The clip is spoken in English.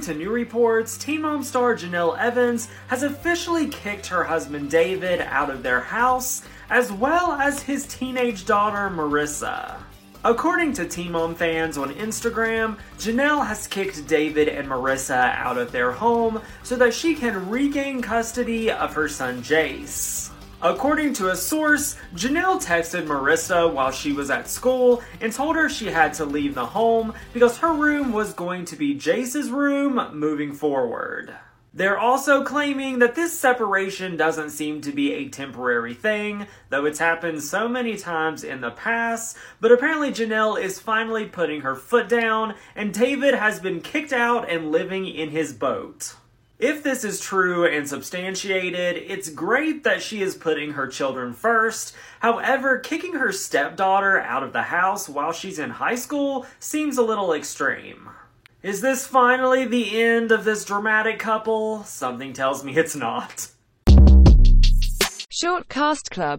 According to new reports, Teen Mom star Jenelle Evans has officially kicked her husband David out of their house, as well as his teenage daughter Maryssa. According to Teen Mom fans on Instagram, Jenelle has kicked David and Maryssa out of their home so that she can regain custody of her son Jace. According to a source, Jenelle texted Maryssa while she was at school and told her she had to leave the home because her room was going to be Jace's room moving forward. They're also claiming that this separation doesn't seem to be a temporary thing, though it's happened so many times in the past, but apparently Jenelle is finally putting her foot down and David has been kicked out and living in his boat. If this is true and substantiated, it's great that she is putting her children first. However, kicking her stepdaughter out of the house while she's in high school seems a little extreme. Is this finally the end of this dramatic couple? Something tells me it's not. Short Cast Club